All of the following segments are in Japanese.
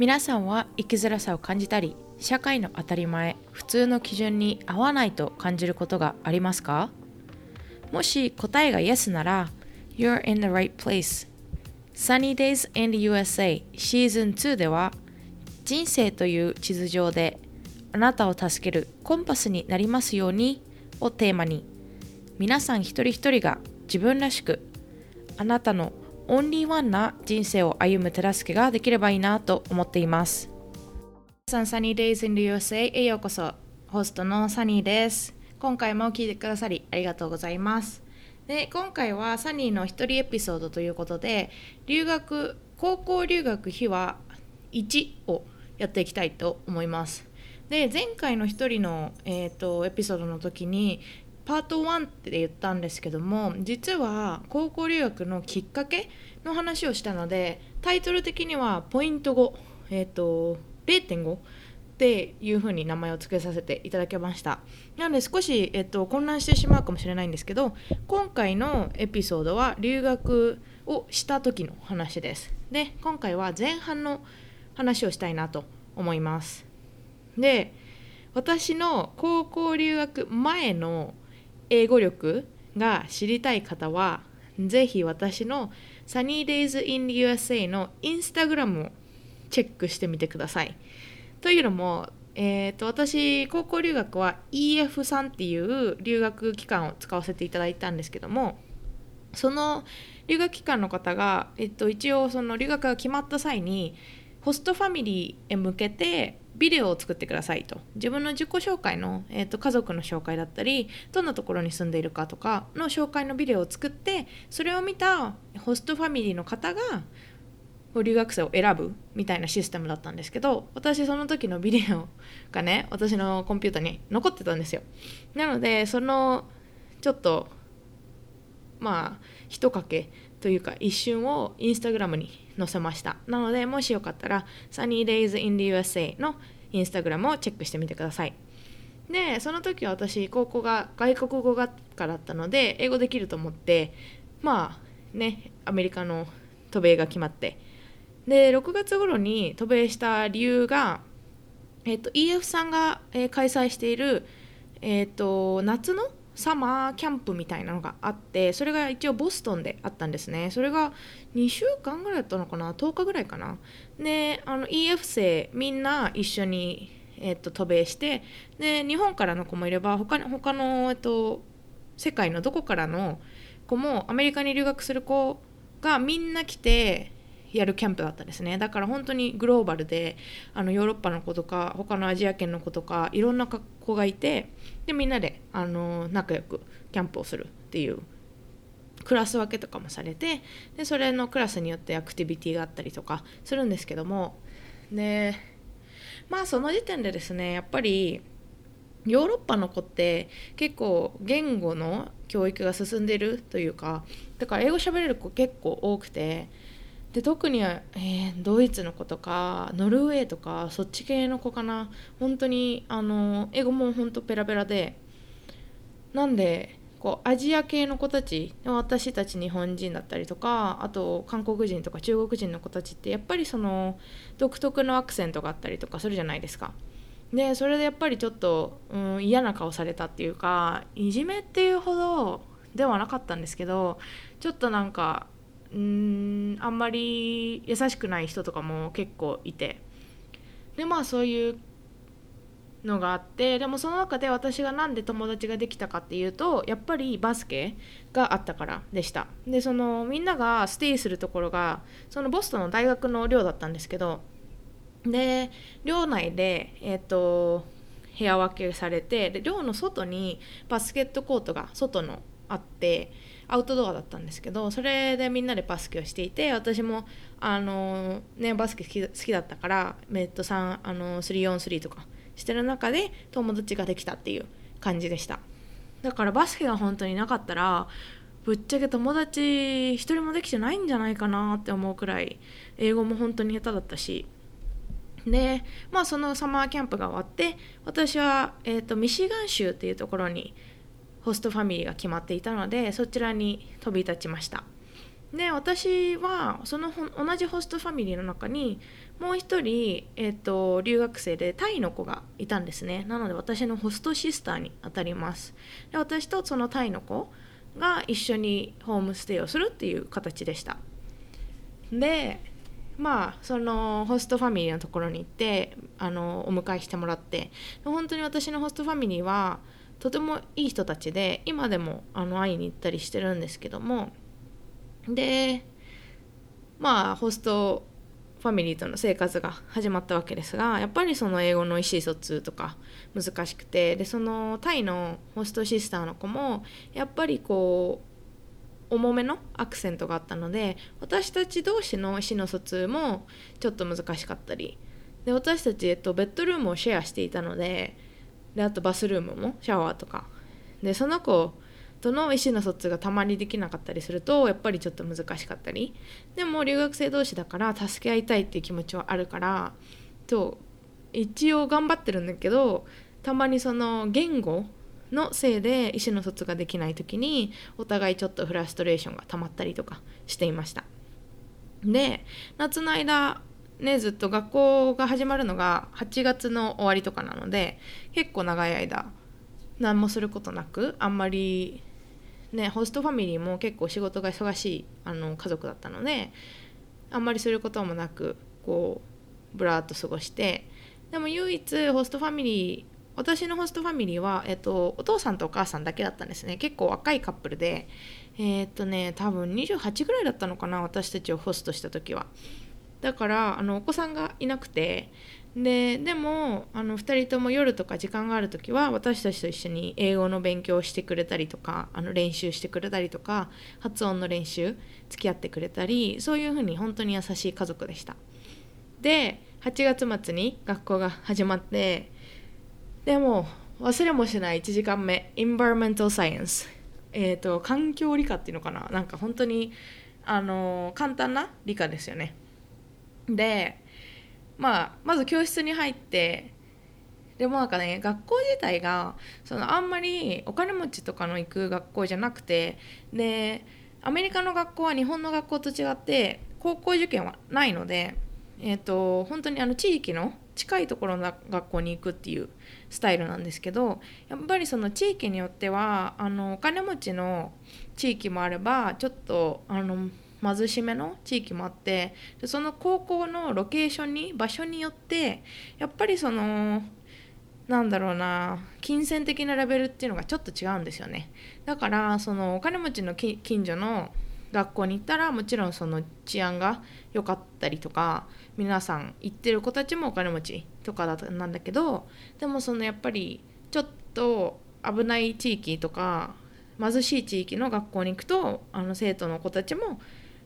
皆さんは生きづらさを感じたり社会の当たり前普通の基準に合わないと感じることがありますか？もし答えが Yes なら You're in the right place. Sunny Days in the USA シーズン2では人生という地図上であなたを助けるコンパスになりますようにをテーマに皆さん一人一人が自分らしくあなたのオンリーワンな人生を歩む手助けができればいいなと思っています。皆さん、Sunny Days in the USA へようこそ。ホストのサニーです。今回も聞いてくださりありがとうございます。で、今回はサニーの一人エピソードということで、留学、高校留学秘話1をやっていきたいと思います。で、前回の一人の、えーとエピソードの時にパート1って言ったんですけども実は高校留学のきっかけの話をしたのでタイトル的にはポイント5、えーと、0.5っていう風に名前を付けさせていただきました。なので少し、えっと、混乱してしまうかもしれないんですけど今回のエピソードは留学をした時の話です。で今回は前半の話をしたいなと思います。で私の高校留学前の英語力が知りたい方は、ぜひ私の Sunny Days in USA のインスタグラムをチェックしてみてください。というのも、えーと、私高校留学は EF さんっていう留学期間を使わせていただいたんですけどもその留学期間の方が、えっと、一応その留学が決まった際にホストファミリーへ向けてビデオを作ってくださいと。自分の自己紹介の、えーと、家族の紹介だったりどんなところに住んでいるかとかの紹介のビデオを作ってそれを見たホストファミリーの方が留学生を選ぶみたいなシステムだったんですけど私その時のビデオがね私のコンピューターに残ってたんですよ。なのでそのちょっとまあ一かけというか一瞬をインスタグラムに載せました。なのでもしよかったら Sunny Days in the USA のインスタグラムをチェックしてみてください。でその時は私高校が外国語学科だったので英語できると思ってまあねアメリカの渡米が決まって。で6月頃に渡米した理由が、えーと、EF さんが、え、開催している、えーと夏のサマーキャンプみたいなのがあってそれが一応ボストンであったんですね。それが2週間ぐらいだったのかな？10日ぐらいかな？であの EF 生みんな一緒に、えっと、渡米してで日本からの子もいれば他他の、えっと、世界のどこからの子もアメリカに留学する子がみんな来てやるキャンプだったんですね。だから本当にグローバルであのヨーロッパの子とか他のアジア圏の子とかいろんな子がいてでみんなであの仲良くキャンプをするっていうクラス分けとかもされてでそれのクラスによってアクティビティがあったりとかするんですけどもでまあその時点でですねやっぱりヨーロッパの子って結構言語の教育が進んでるというかだから英語喋れる子結構多くてで特に、えー、ドイツの子とかノルウェーとかそっち系の子かな本当にあの英語も本当ペラペラでなんでこうアジア系の子たち私たち日本人だったりとかあと韓国人とか中国人の子たちってやっぱりその独特のアクセントがあったりとかするじゃないですか。でそれでやっぱりちょっと、うん、嫌な顔されたっていうかいじめっていうほどではなかったんですけどちょっとなんかうんあんまり優しくない人とかも結構いて。でまあそういうのがあってでもその中で私が何で友達ができたかっていうとやっぱりバスケがあったからでした。でそのみんながステイするところがそのボストンの大学の寮だったんですけどで寮内でえっ、ー、と部屋分けされてで寮の外にバスケットコートが外のあってアウトドアだったんですけどそれでみんなでバスケをしていて私もあの、ね、バスケ好き好きだったからメット3あの 3on3 とかしてる中で友達ができたっていう感じでした。だからバスケが本当になかったらぶっちゃけ友達一人もできてないんじゃないかなって思うくらい英語も本当に下手だったし。でまあそのサマーキャンプが終わって私は、えーとミシガン州っていうところにホストファミリーが決まっていたのでそちらに飛び立ちました。で私はその同じホストファミリーの中にもう一人、えーと、留学生でタイの子がいたんですね。なので私のホストシスターにあたります。で私とそのタイの子が一緒にホームステイをするっていう形でした。でまあそのホストファミリーのところに行ってあのお迎えしてもらって本当に私のホストファミリーはとてもいい人たちで今でもあの会いに行ったりしてるんですけどもでまあホストファミリーとの生活が始まったわけですがやっぱりその英語の意思疎通とか難しくてでそのタイのホストシスターの子もやっぱりこう重めのアクセントがあったので私たち同士の意思の疎通もちょっと難しかったりで私たち、えっと、ベッドルームをシェアしていたのでであとバスルームもシャワーとか。でその子との意思の疎通がたまにできなかったりするとやっぱりちょっと難しかったり。でも留学生同士だから助け合いたいっていう気持ちはあるからと一応頑張ってるんだけどたまにその言語のせいで意思の疎通ができない時にお互いちょっとフラストレーションが溜まったりとかしていました。で夏の間ねずっと学校が始まるのが8月の終わりとかなので結構長い間何もすることなくあんまりね、ホストファミリーも結構仕事が忙しいあの家族だったのであんまりすることもなくこうブラーっと過ごしてでも唯一ホストファミリー私のホストファミリーは、えっと、お父さんとお母さんだけだったんですね。結構若いカップルでえー、っとね多分28ぐらいだったのかな私たちをホストした時は。だからあのお子さんがいなくてででもあの2人とも夜とか時間がある時は私たちと一緒に英語の勉強をしてくれたりとかあの練習してくれたりとか発音の練習付き合ってくれたりそういうふうに本当に優しい家族でした。で8月末に学校が始まってでも忘れもしない1時間目 Environmental Science えっ、ー、と環境理科っていうのかな？なんか本当にあの簡単な理科ですよね。でまあ、まず教室に入ってでもなんかね学校自体がそのあんまりお金持ちとかの行く学校じゃなくてでアメリカの学校は日本の学校と違って高校受験はないので、えーと、本当にあの地域の近いところの学校に行くっていうスタイルなんですけどやっぱりその地域によってはあのお金持ちの地域もあればちょっとあの貧しめの地域もあってでその高校のロケーションに場所によってやっぱりそのなんだろうな金銭的なレベルっていうのがちょっと違うんですよね。だからそのお金持ちの近所の学校に行ったらもちろんその治安が良かったりとか皆さん行ってる子たちもお金持ちとかだなんだけどでもそのやっぱりちょっと危ない地域とか貧しい地域の学校に行くとあの生徒の子たちも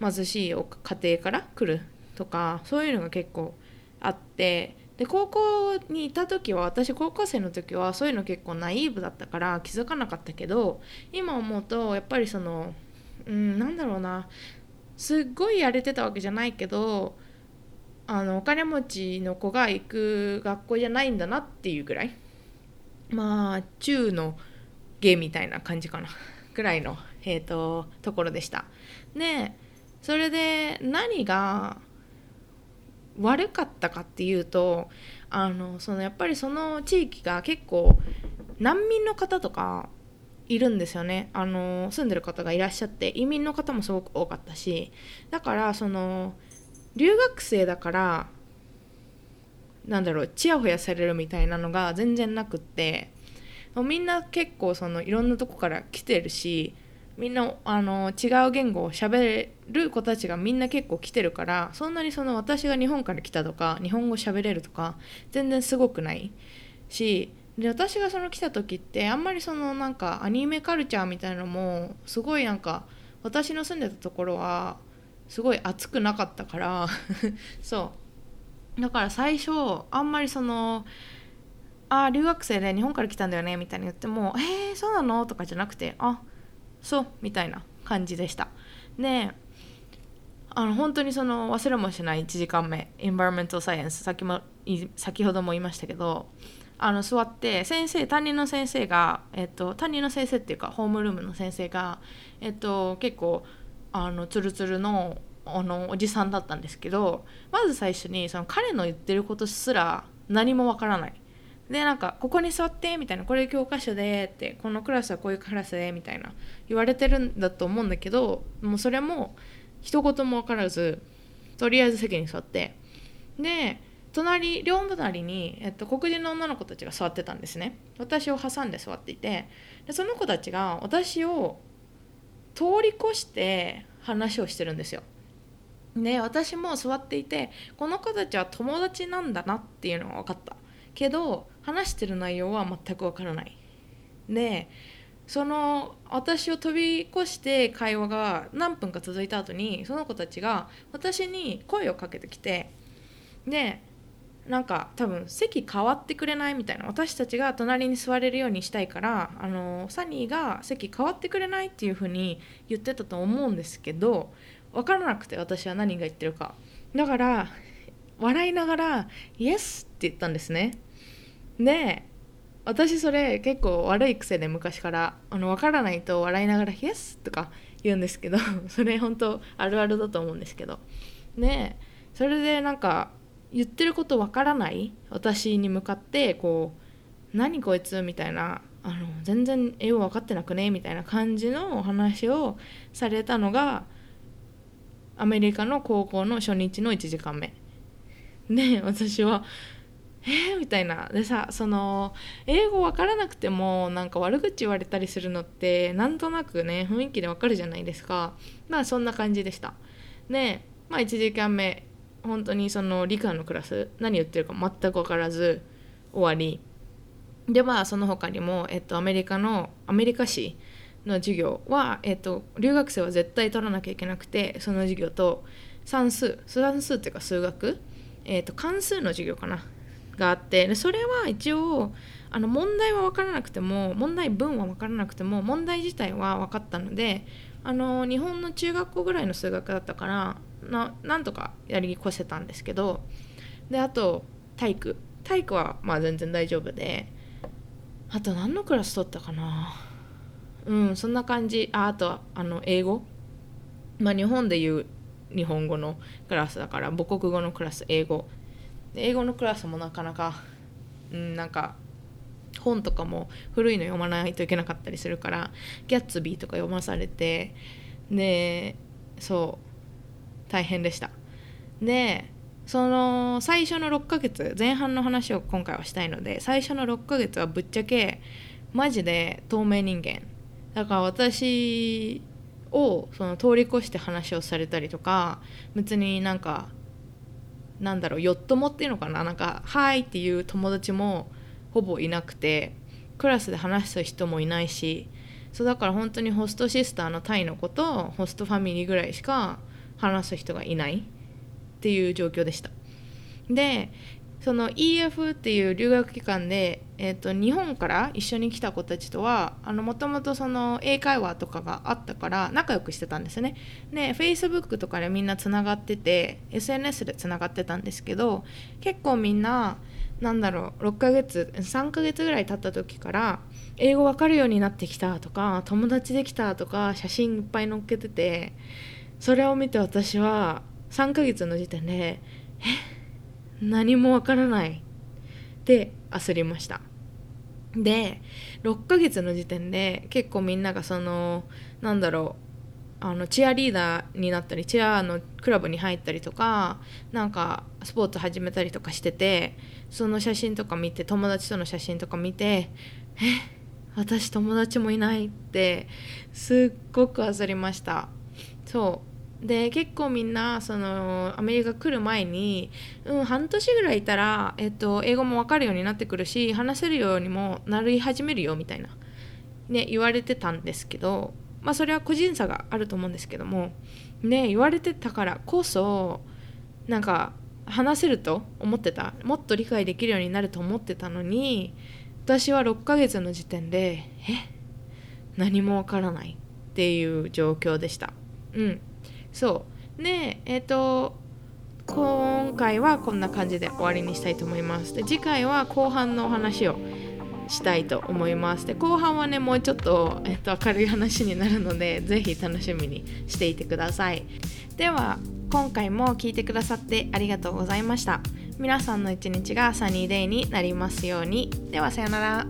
貧しい家庭から来るとかそういうのが結構あってで高校にいた時は私高校生の時はそういうの結構ナイーブだったから気づかなかったけど今思うとやっぱりそのうんなんだろうなすっごいやれてたわけじゃないけどあのお金持ちの子が行く学校じゃないんだなっていうぐらいまあ中の芸みたいな感じかなぐらいの、えーと、ところでした。でそれで何が悪かったかっていうとあのそのやっぱりその地域が結構難民の方とかいるんですよね。あの住んでる方がいらっしゃって移民の方もすごく多かったしだからその留学生だからなんだろうちやほやされるみたいなのが全然なくってみんな結構そのいろんなとこから来てるしみんなあの違う言語を喋る子たちがみんな結構来てるからそんなにその私が日本から来たとか日本語喋れるとか全然すごくないしで私がその来た時ってあんまりそのなんかアニメカルチャーみたいなのもすごいなんか私の住んでたところはすごい熱くなかったから そうだから最初あんまりそのあ留学生で日本から来たんだよねみたいに言っても「えー、そうなの?」とかじゃなくて「あそうみたいな感じでした。であの本当にその忘れもしない1時間目 Environmental Science 先も先ほども言いましたけどあの座って先生担任の先生が、えっと、担任の先生っていうかホームルームの先生が、えっと、結構あのツルツルのあのおじさんだったんですけどまず最初にその彼の言ってることすら何もわからない。でなんか「ここに座って」みたいな「これ教科書で」って「このクラスはこういうクラスで」みたいな言われてるんだと思うんだけどもうそれも一言も分からずとりあえず席に座って。で隣両隣に、えっと、黒人の女の子たちが座ってたんですね。私を挟んで座っていて。でその子たちが私を通り越して話をしてるんですよ。で私も座っていてこの子たちは友達なんだなっていうのが分かった。けど話してる内容は全く分からない。でその私を飛び越して会話が何分か続いた後にその子たちが私に声をかけてきてでなんか多分席変わってくれないみたいな。私たちが隣に座れるようにしたいからあのサニーが席変わってくれないっていう風に言ってたと思うんですけど分からなくて私は何が言ってるか。だから笑いながら「イエス」って言ったんですね。で私それ結構悪い癖で昔からあの分からないと笑いながら「イエス」とか言うんですけど それ本当あるあるだと思うんですけど。でそれでなんか言ってることわからない私に向かってこう「何こいつ」みたいなあの全然英語分かってなくねみたいな感じのお話をされたのがアメリカの高校の初日の1時間目。で私は「えー、みたいな。でさその英語分からなくてもなんか悪口言われたりするのってなんとなくね雰囲気でわかるじゃないですか。まあそんな感じでした。でまあ1時間目本当にその理科のクラス何言ってるか全く分からず終わり。でまあその他にも、えっと、アメリカのアメリカ史の授業は、えっと、留学生は絶対取らなきゃいけなくてその授業と算数算数っていうか数学、えっと、関数の授業かな。があってでそれは一応あの問題は分からなくても問題文は分からなくても問題自体は分かったのであの日本の中学校ぐらいの数学だったからななんとかやり越せたんですけどであと体育。体育はまあ全然大丈夫であと何のクラス取ったかな。うんそんな感じ。ああとあの英語。まあ日本でいう日本語のクラスだから母国語のクラス英語。英語のクラスもなかなかうんなんか本とかも古いの読まないといけなかったりするからギャッツビーとか読まされてでそう大変でした。でその最初の6ヶ月前半の話を今回はしたいので最初の6ヶ月はぶっちゃけマジで透明人間。だから私をその通り越して話をされたりとか別になんかなんだろうヨットもっていうのかな？なんか「はい」っていう友達もほぼいなくてクラスで話す人もいないしそうだから本当にホストシスターのタイの子とホストファミリーぐらいしか話す人がいないっていう状況でした。でその EF っていう留学期間で、えーと、日本から一緒に来た子たちとはもともと英会話とかがあったから仲良くしてたんですね。で Facebook とかでみんなつながってて SNS でつながってたんですけど結構みんななんだろう6ヶ月3ヶ月ぐらい経った時から英語わかるようになってきたとか友達できたとか写真いっぱい載っけててそれを見て私は3ヶ月の時点でえ？っ何もわからない。って焦りました。で6ヶ月の時点で結構みんながそのなんだろうあのチアリーダーになったりチアのクラブに入ったりとかなんかスポーツ始めたりとかしててその写真とか見て友達との写真とか見てえ私友達もいないってすっごく焦りました。そう。で結構みんなそのアメリカ来る前に、うん、半年ぐらいいたら、えっと、英語も分かるようになってくるし話せるようにもなり始めるよみたいな、ね、言われてたんですけどまあそれは個人差があると思うんですけどもね言われてたからこそなんか話せると思ってた。もっと理解できるようになると思ってたのに私は6ヶ月の時点でえ？何もわからないっていう状況でした。うん。そう。でえっ、ー、と今回はこんな感じで終わりにしたいと思います。で次回は後半のお話をしたいと思います。で後半はねもうちょっと、えっと、明るい話になるので是非楽しみにしていてください。では今回も聞いてくださってありがとうございました。皆さんの一日がサニーデイになりますように。ではさようなら。